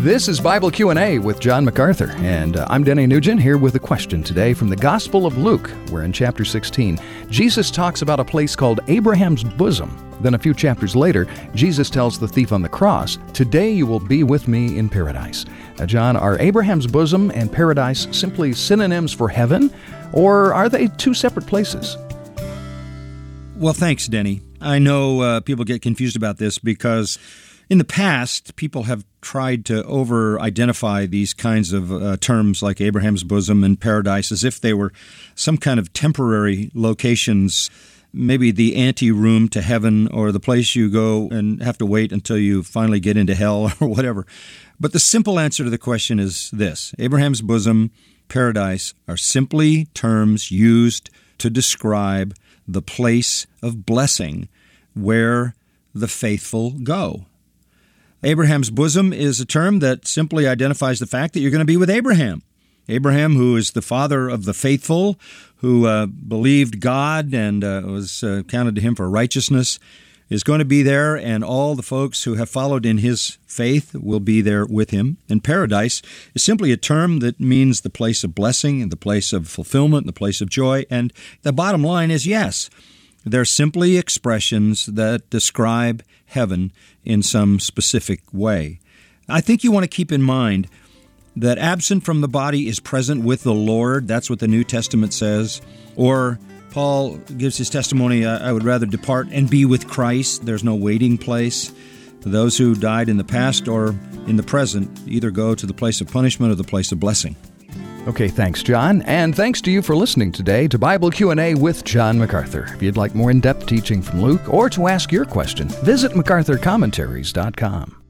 This is Bible Q&A with John MacArthur, and uh, I'm Denny Nugent here with a question today from the Gospel of Luke, where in chapter 16, Jesus talks about a place called Abraham's bosom. Then a few chapters later, Jesus tells the thief on the cross, "Today you will be with me in paradise." Now, John, are Abraham's bosom and paradise simply synonyms for heaven, or are they two separate places? Well, thanks, Denny. I know uh, people get confused about this because in the past, people have tried to over identify these kinds of uh, terms like Abraham's bosom and paradise as if they were some kind of temporary locations, maybe the ante room to heaven or the place you go and have to wait until you finally get into hell or whatever. But the simple answer to the question is this Abraham's bosom, paradise are simply terms used to describe the place of blessing where the faithful go. Abraham's bosom is a term that simply identifies the fact that you're going to be with Abraham. Abraham, who is the father of the faithful, who uh, believed God and uh, was uh, counted to him for righteousness, is going to be there, and all the folks who have followed in his faith will be there with him. And paradise is simply a term that means the place of blessing and the place of fulfillment, the place of joy. And the bottom line is yes, they're simply expressions that describe heaven in some specific way. I think you want to keep in mind that absent from the body is present with the Lord. That's what the New Testament says. Or Paul gives his testimony I would rather depart and be with Christ. There's no waiting place. Those who died in the past or in the present either go to the place of punishment or the place of blessing. Okay, thanks, John, and thanks to you for listening today to Bible Q&A with John MacArthur. If you'd like more in-depth teaching from Luke or to ask your question, visit macarthurcommentaries.com.